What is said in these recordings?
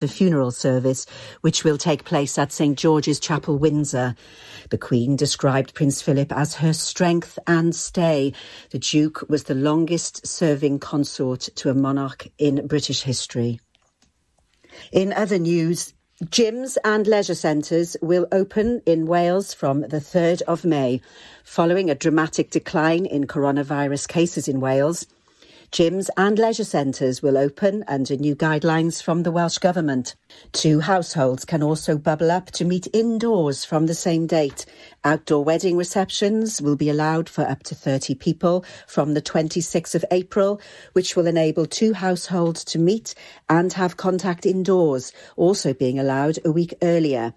the funeral service, which will take place at St George's Chapel, Windsor. The Queen described Prince Philip as her strength and stay. The Duke was the longest serving consort to a monarch in British history. In other news, Gyms and leisure centres will open in Wales from the 3rd of May, following a dramatic decline in coronavirus cases in Wales. Gyms and leisure centres will open under new guidelines from the Welsh Government. Two households can also bubble up to meet indoors from the same date. Outdoor wedding receptions will be allowed for up to 30 people from the 26th of April, which will enable two households to meet and have contact indoors, also being allowed a week earlier.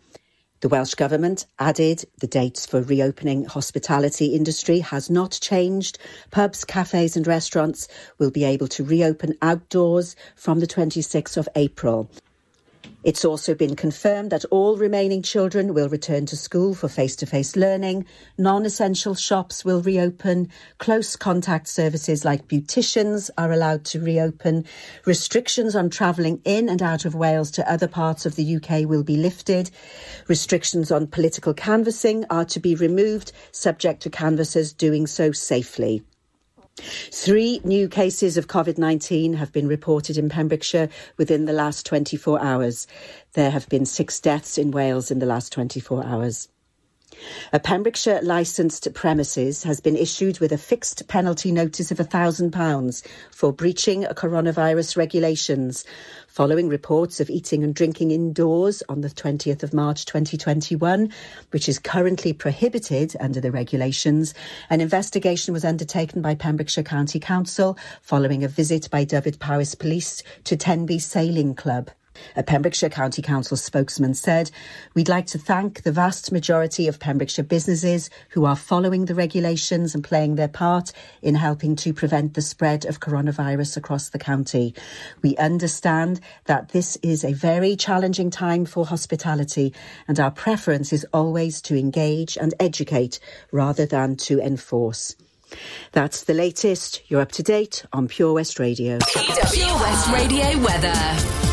The Welsh Government added the dates for reopening hospitality industry has not changed. Pubs, cafes and restaurants will be able to reopen outdoors from the 26th of April. It's also been confirmed that all remaining children will return to school for face to face learning. Non essential shops will reopen. Close contact services like beauticians are allowed to reopen. Restrictions on travelling in and out of Wales to other parts of the UK will be lifted. Restrictions on political canvassing are to be removed, subject to canvassers doing so safely. Three new cases of COVID 19 have been reported in Pembrokeshire within the last 24 hours. There have been six deaths in Wales in the last 24 hours. A Pembrokeshire licensed premises has been issued with a fixed penalty notice of £1,000 for breaching coronavirus regulations following reports of eating and drinking indoors on the 20th of March 2021, which is currently prohibited under the regulations. An investigation was undertaken by Pembrokeshire County Council following a visit by Dyfed-Powys Police to Tenby Sailing Club. A Pembrokeshire County Council spokesman said, We'd like to thank the vast majority of Pembrokeshire businesses who are following the regulations and playing their part in helping to prevent the spread of coronavirus across the county. We understand that this is a very challenging time for hospitality and our preference is always to engage and educate rather than to enforce. That's the latest. You're up to date on Pure West Radio. Pure West Radio weather.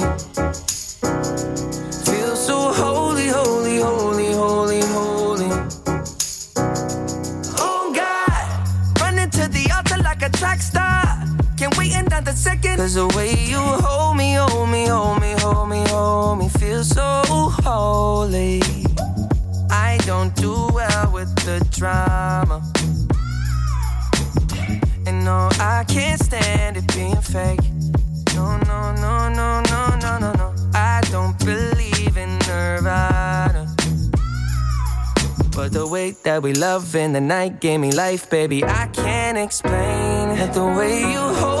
Cause the way you hold me, hold me, hold me, hold me, hold me, feel so holy. I don't do well with the drama. And no, I can't stand it being fake. No, no, no, no, no, no, no, no. I don't believe in Nirvana. But the way that we love in the night gave me life, baby. I can't explain that the way you hold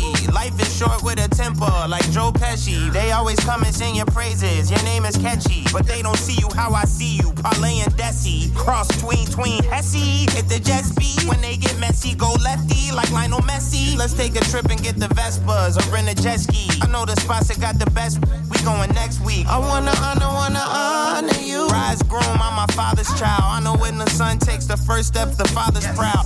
Life is short with a temper, like Joe Pesci. They always come and sing your praises, your name is catchy. But they don't see you how I see you, Parlay and Desi. Cross tween, tween, Hesse. Hit the jet speed, when they get messy, go lefty, like Lionel Messi. Let's take a trip and get the Vespas or rent a jet ski. I know the spots that got the best, we going next week. I wanna honor, wanna honor you. Rise groom, I'm my father's child. I know when the son takes the first step, the father's proud.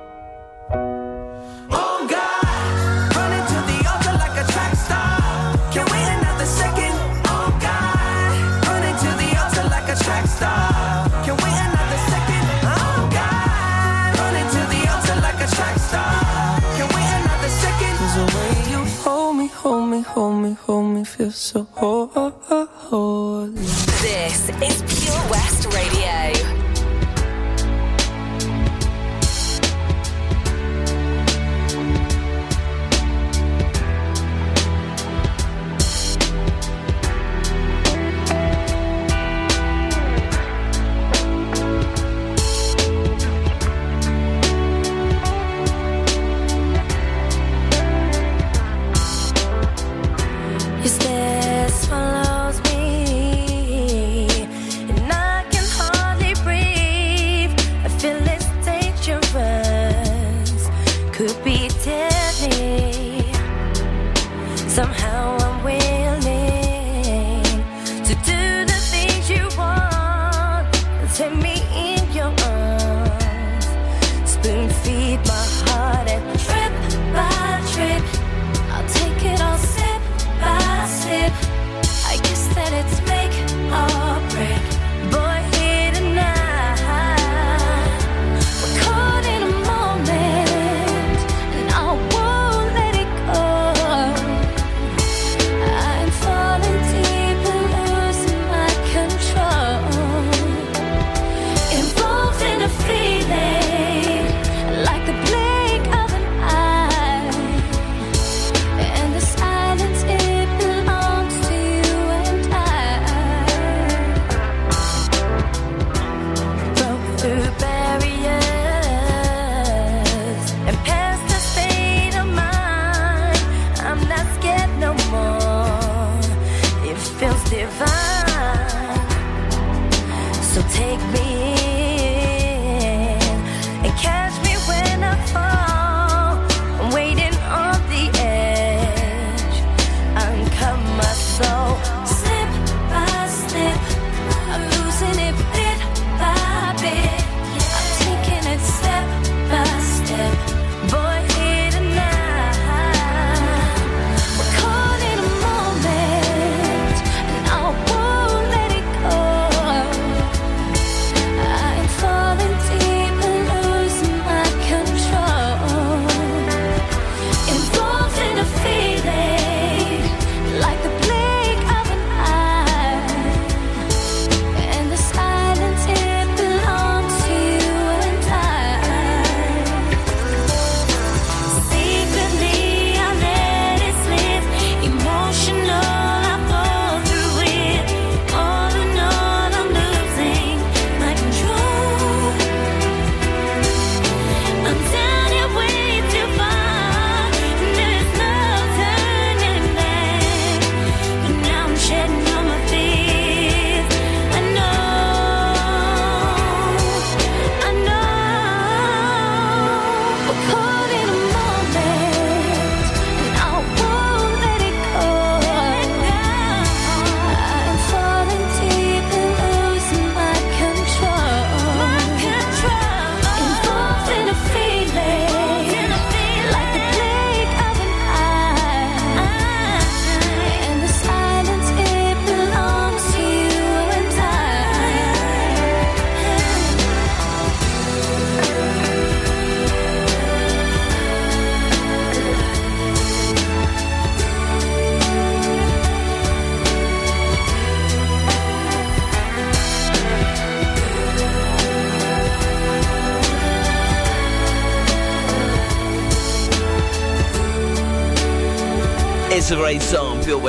Me, feel so holy. This is Pure West Radio.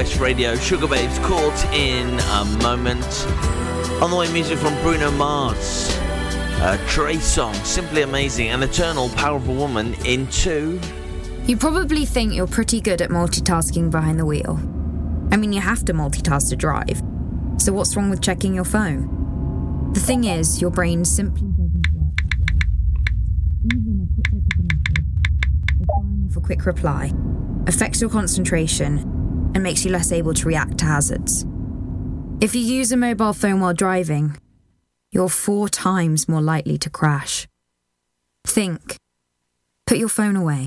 West Radio. Sugababes caught in a moment. On the way, music from Bruno Mars. A Trey Songz, simply amazing. An eternal, powerful woman in two. You probably think you're pretty good at multitasking behind the wheel. I mean, you have to multitask to drive. So, what's wrong with checking your phone? The thing is, your brain simply doesn't work Even a quick look a message, for quick reply, affects your concentration and makes you less able to react to hazards. If you use a mobile phone while driving, you're four times more likely to crash. Think. Put your phone away.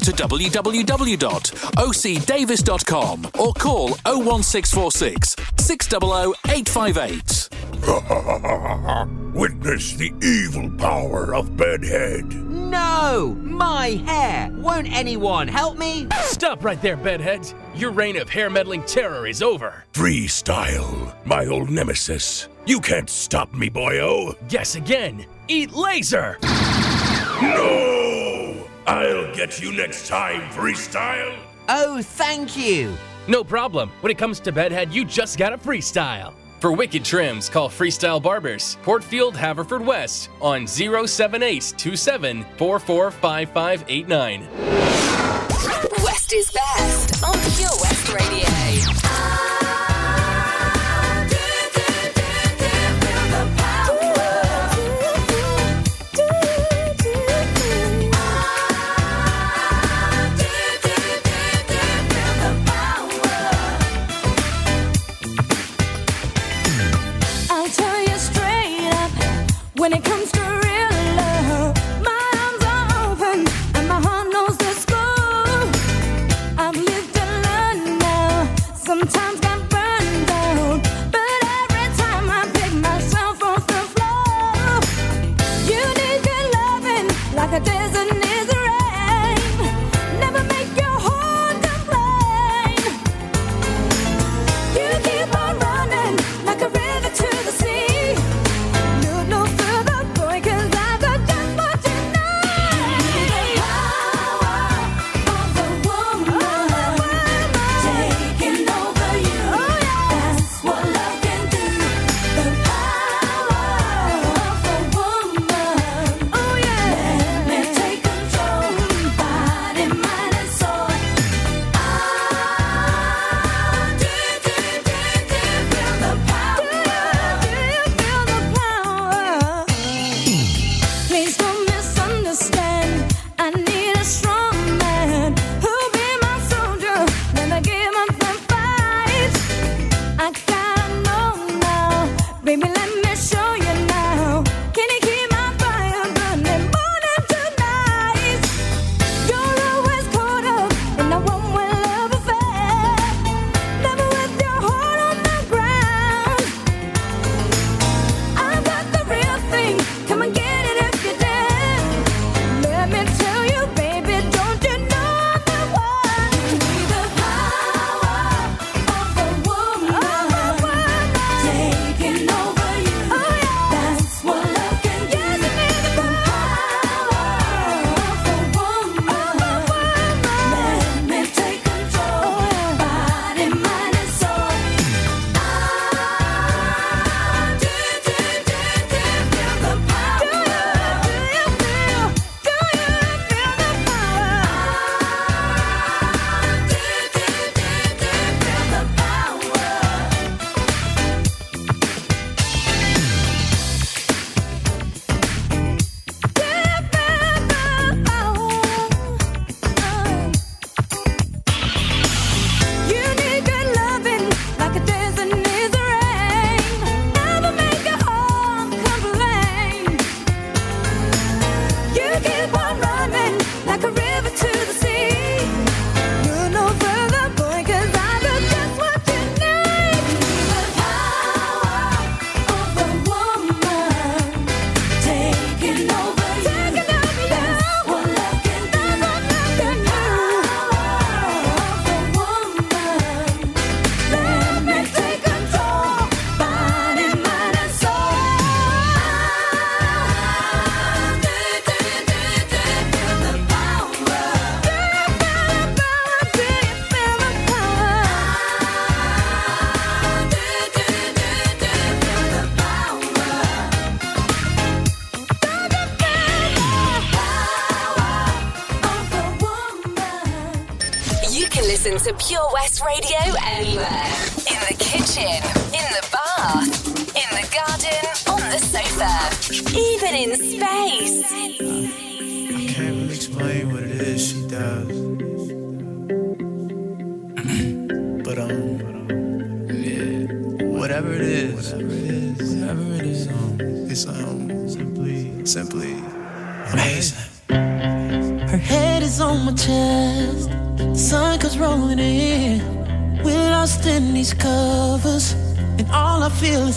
to www.ocdavis.com or call 01646 600 858. Witness the evil power of Bedhead. No! My hair! Won't anyone help me? Stop right there, Bedhead. Your reign of hair meddling terror is over. Freestyle, my old nemesis. You can't stop me, boyo. Guess again. Eat laser! No! I'll get you next time, freestyle. Oh, thank you. No problem. When it comes to bedhead, you just gotta freestyle. For wicked trims, call Freestyle Barbers, Portfield, Haverfordwest on 07827 445589. West is best on Pure West Radio.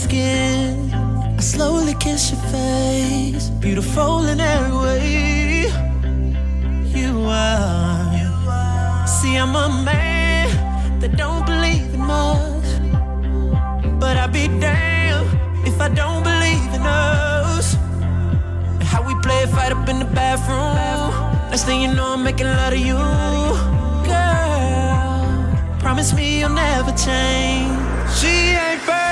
skin. I slowly kiss your face, beautiful in every way. You are. See, I'm a man that don't believe in much, but I'd be damned if I don't believe in us. And how we play fight up in the bathroom. Next thing you know, I'm making love to you, girl. Promise me you'll never change. She ain't bad.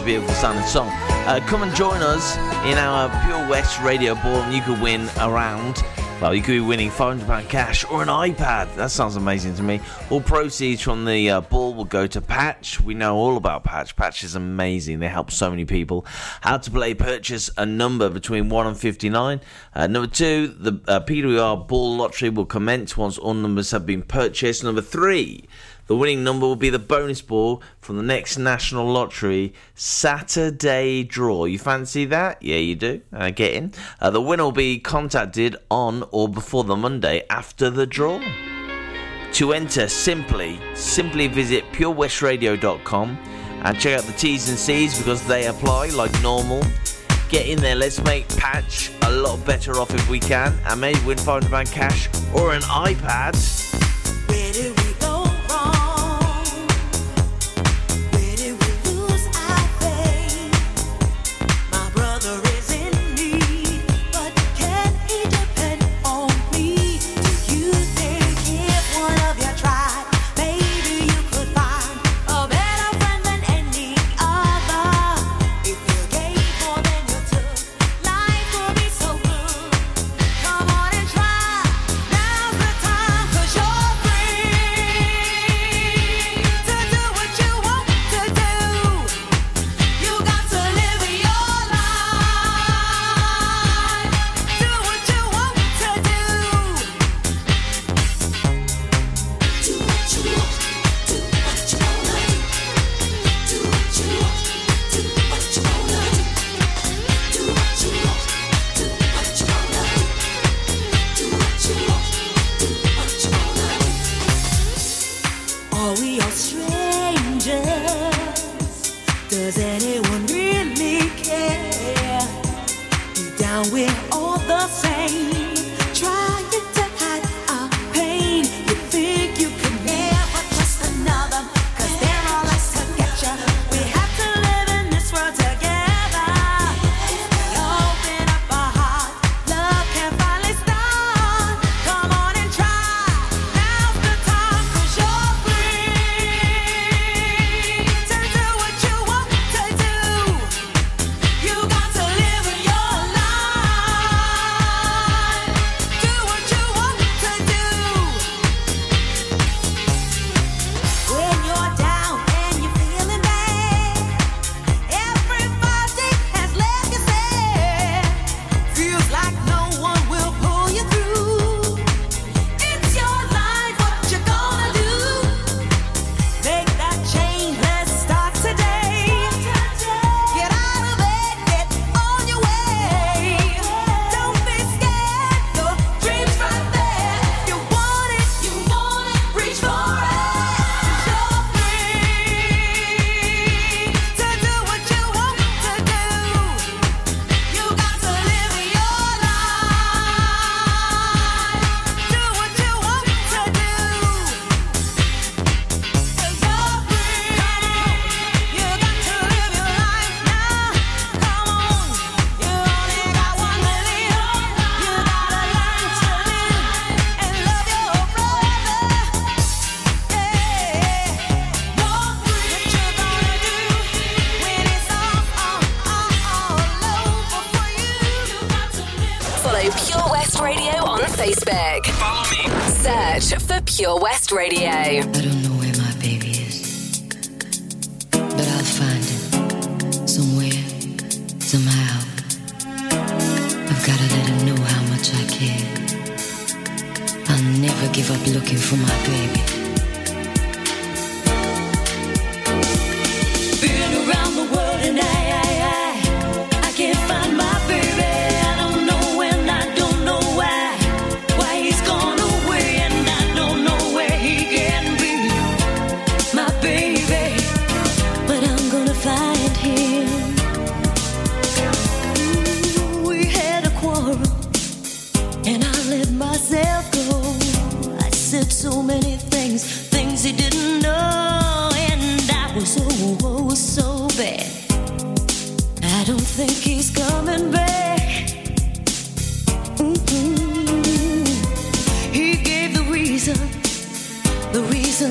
A beautiful sounding song. Uh, come and join us in our Pure West Radio Ball, and you could win around. Well, you could be winning £500 cash or an iPad. That sounds amazing to me. All proceeds from the uh, ball will go to Patch. We know all about Patch. Patch is amazing. They help so many people. How to play purchase a number between 1 and 59. Uh, number two, the uh, PWR ball lottery will commence once all numbers have been purchased. Number three, the winning number will be the bonus ball from the next National Lottery Saturday draw. You fancy that? Yeah, you do. Uh, get in. Uh, the winner will be contacted on or before the Monday after the draw. To enter, simply, simply visit purewestradio.com and check out the T's and C's because they apply like normal. Get in there, let's make Patch a lot better off if we can, and maybe win 500 pound cash or an iPad.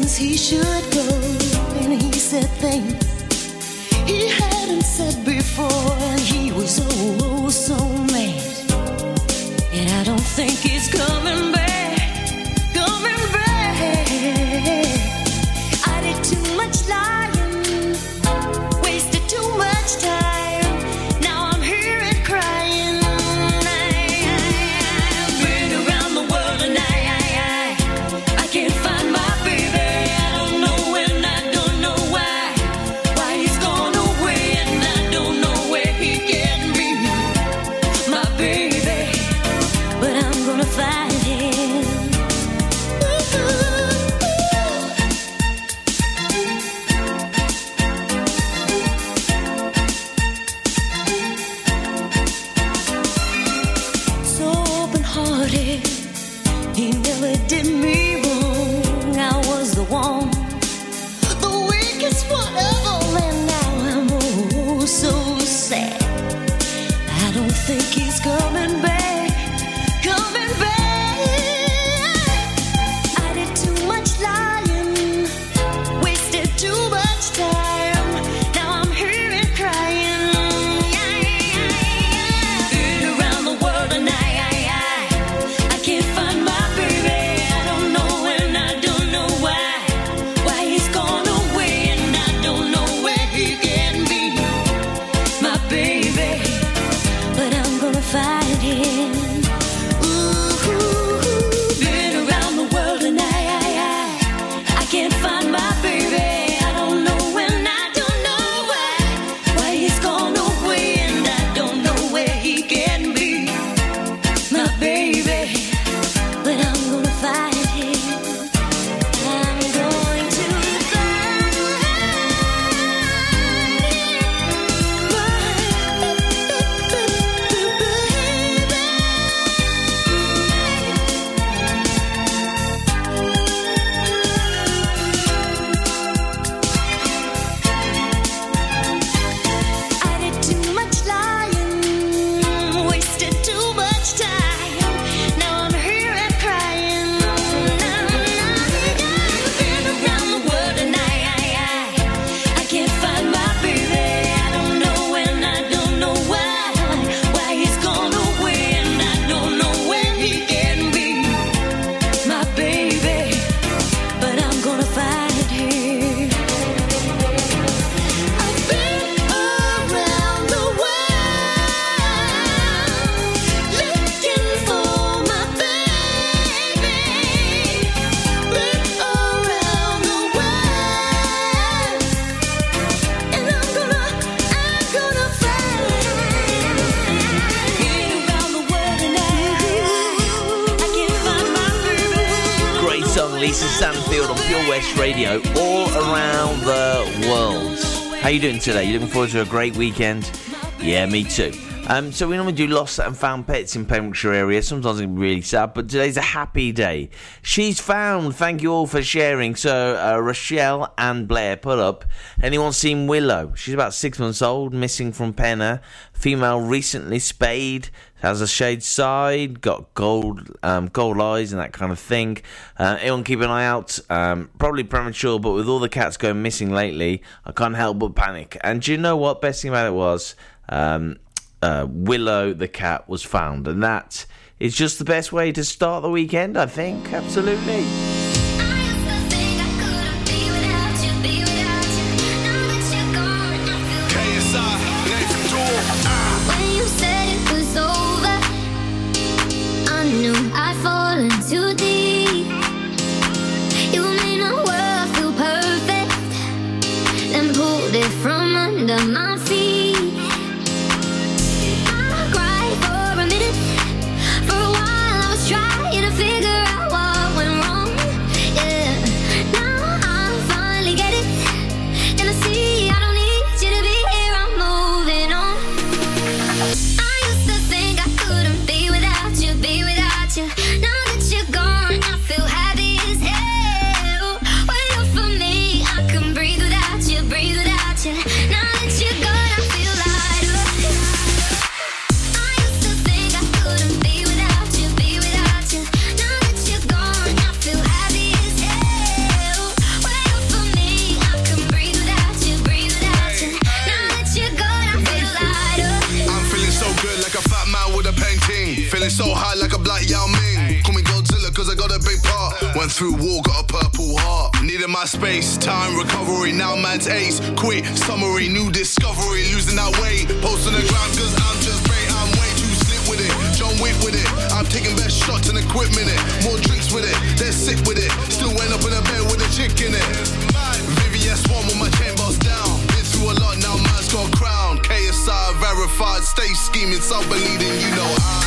distance he should go, and he said things he hadn't said before, and he was oh, oh so mad. And I don't think he's coming back, coming back. I did too much lying. today. You looking forward to a great weekend? Yeah, me too. Um, so we normally do lost and found pets in Pembrokeshire area. Sometimes it can be really sad, but today's a happy day. She's found. Thank you all for sharing. So uh, Rochelle and Blair put up. Anyone seen Willow? She's about six months old, missing from Pennar. Female recently spayed has a shade side, got gold um, gold eyes and that kind of thing. Uh, everyone keep an eye out. Um, probably premature, but with all the cats going missing lately, I can't help but panic. And do you know what? Best thing about it was um, uh, Willow the cat was found, and that is just the best way to start the weekend. I think absolutely. You know I.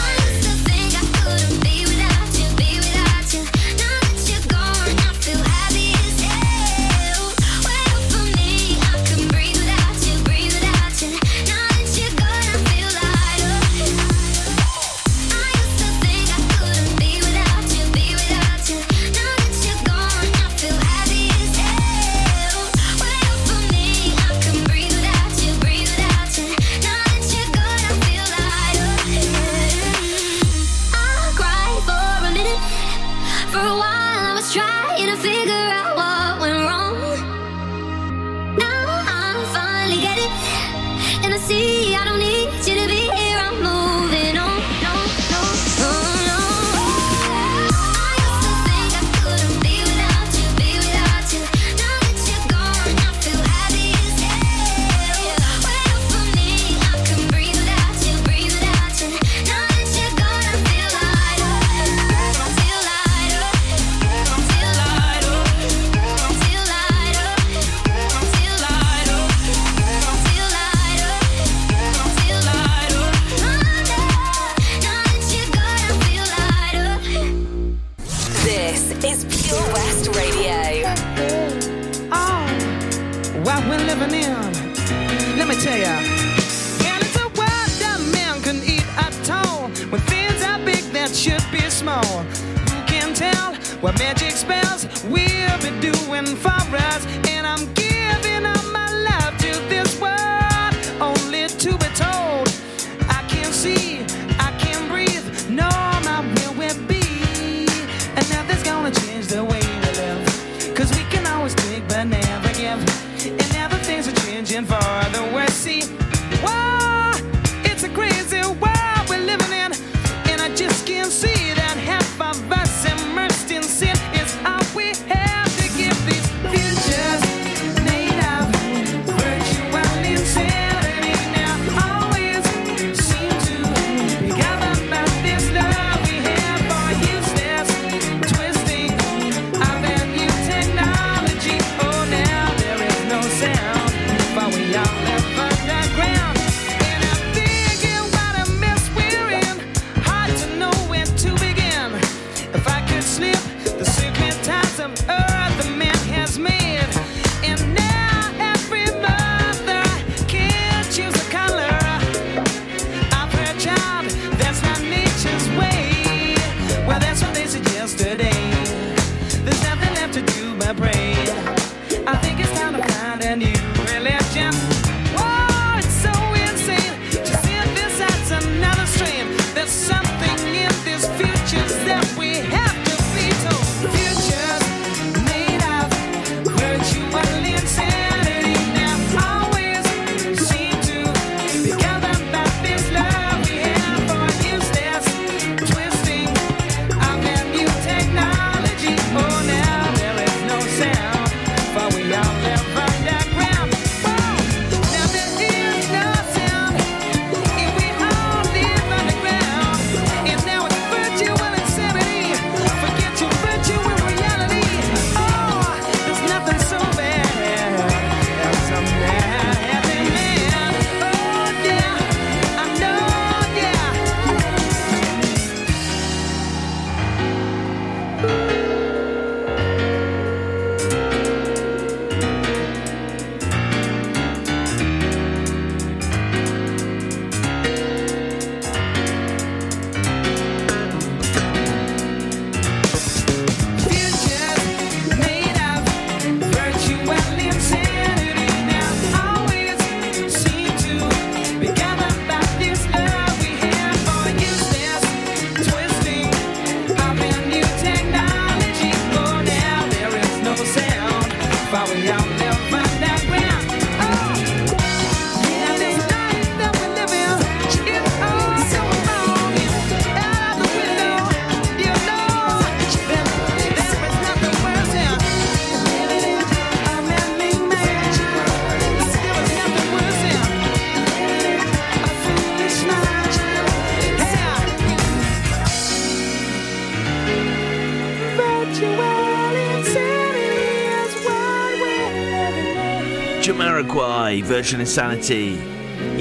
Jamiroquai, Virtual Insanity.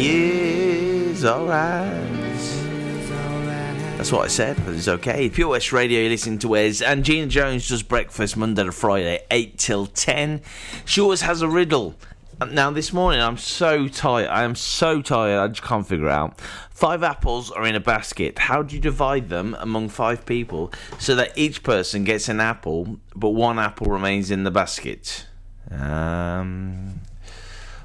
Yes, alright. That's what I said, but it's okay. Pure West Radio, you're listening to Wes. And Gina Jones does breakfast Monday to Friday, 8 till 10. She always has a riddle. Now, this morning, I'm so tired. I am so tired, I just can't figure out. Five apples are in a basket. How do you divide them among five people so that each person gets an apple, but one apple remains in the basket? Um.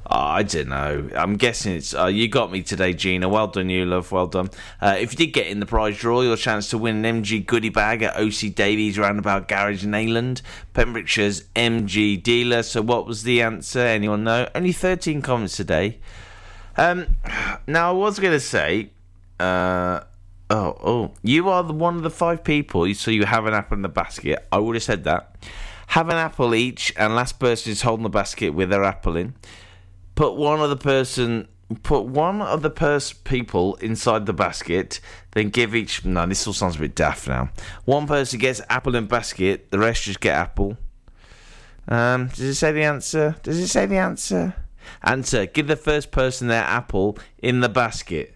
Oh, I don't know. I'm guessing it's. Uh, you got me today, Gina. Well done, you love. Well done. Uh, if you did get in the prize draw, your chance to win an MG goodie bag at OC Davies Roundabout Garage in Neyland, Pembrokeshire's MG dealer. So, what was the answer? Anyone know? Only 13 comments today. Um, now I was going to say, uh, oh, oh, you are the one of the five people. So you have an apple in the basket. I would have said that. Have an apple each, and last person is holding the basket with their apple in put one of the person put one of the pers- people inside the basket then give each no this all sounds a bit daft now. One person gets apple in basket the rest just get apple. Um does it say the answer? Does it say the answer? Answer give the first person their apple in the basket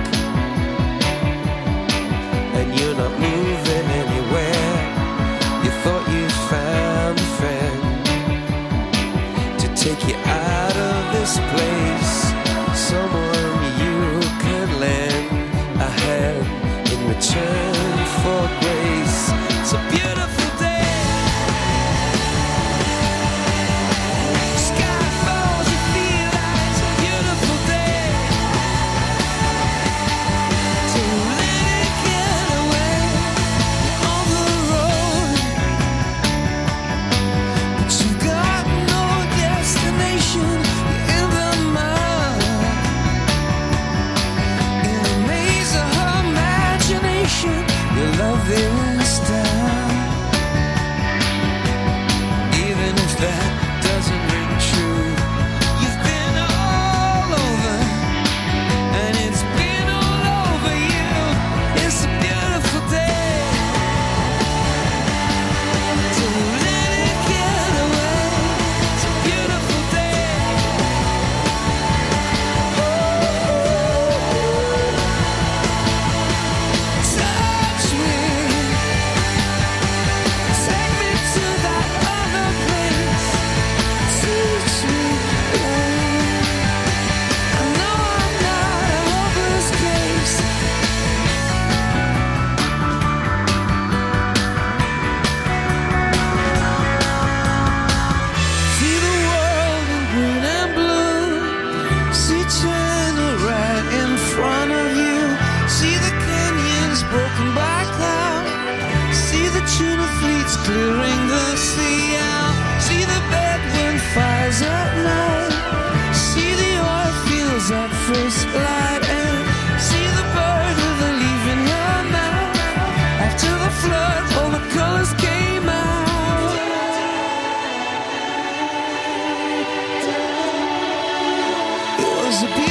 this place. A beautiful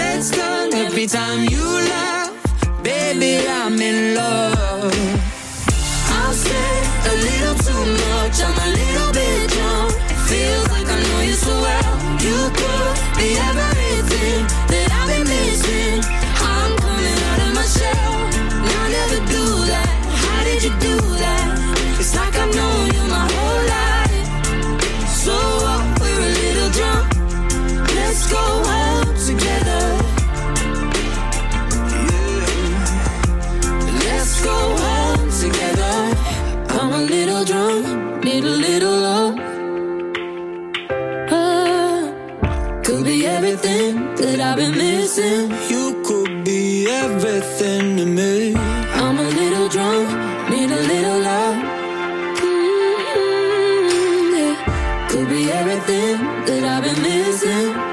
Heads turn every time you laugh. Baby, I'm in love. I'll say a little too much. I'm a little bit drunk. Feels like I know you so well. You could You could be everything to me. I'm a little drunk, need a little love. Mm, yeah. Could be everything that I've been missing.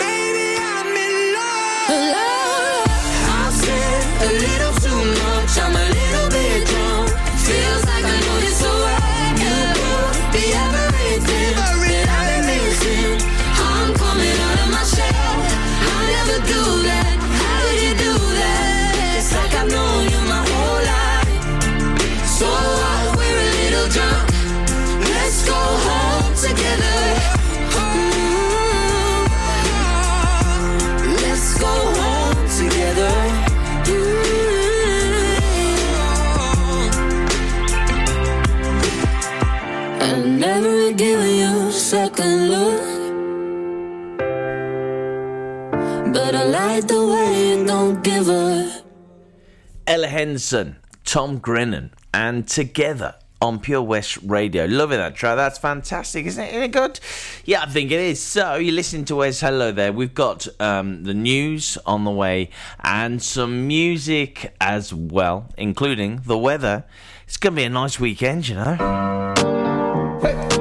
Way you don't give up. Ella Henderson, Tom Grennan, and together on Pure West Radio. Loving that track. That's fantastic, isn't it? Isn't it good? Yeah, I think it is. So you're listening to Wes Hello there. We've got um, the news on the way and some music as well, including the weather. It's going to be a nice weekend, you know. uh,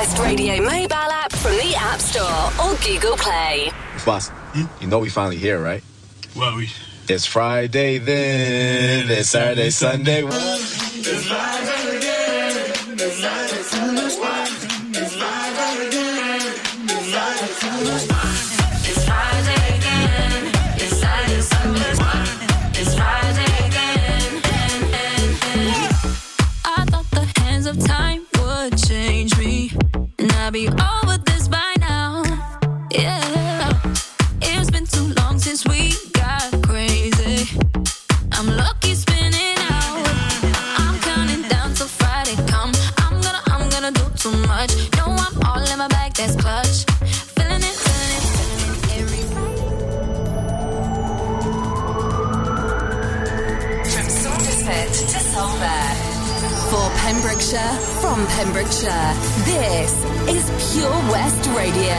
app from the App Store or Google Play. Boss, you know we finally here, right? Well, we. It's Friday then. It's Saturday, Sunday. It's Friday again. It's Friday, from Pembrokeshire, this is Pure West Radio.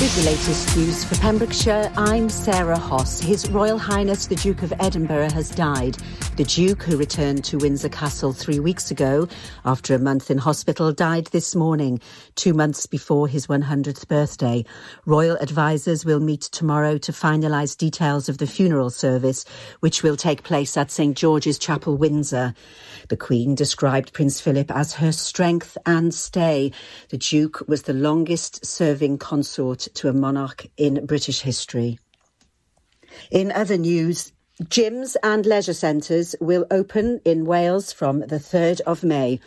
With the latest news for Pembrokeshire, I'm Sarah Hoss. His Royal Highness the Duke of Edinburgh has died. The Duke, who returned to Windsor Castle three weeks ago after a month in hospital, died this morning, two months before his 100th birthday. Royal advisers will meet tomorrow to finalise details of the funeral service, which will take place at St George's Chapel, Windsor. The Queen described Prince Philip as her strength and stay. The Duke was the longest serving consort to a monarch in British history. In other news, gyms and leisure centres will open in Wales from the 3rd of May.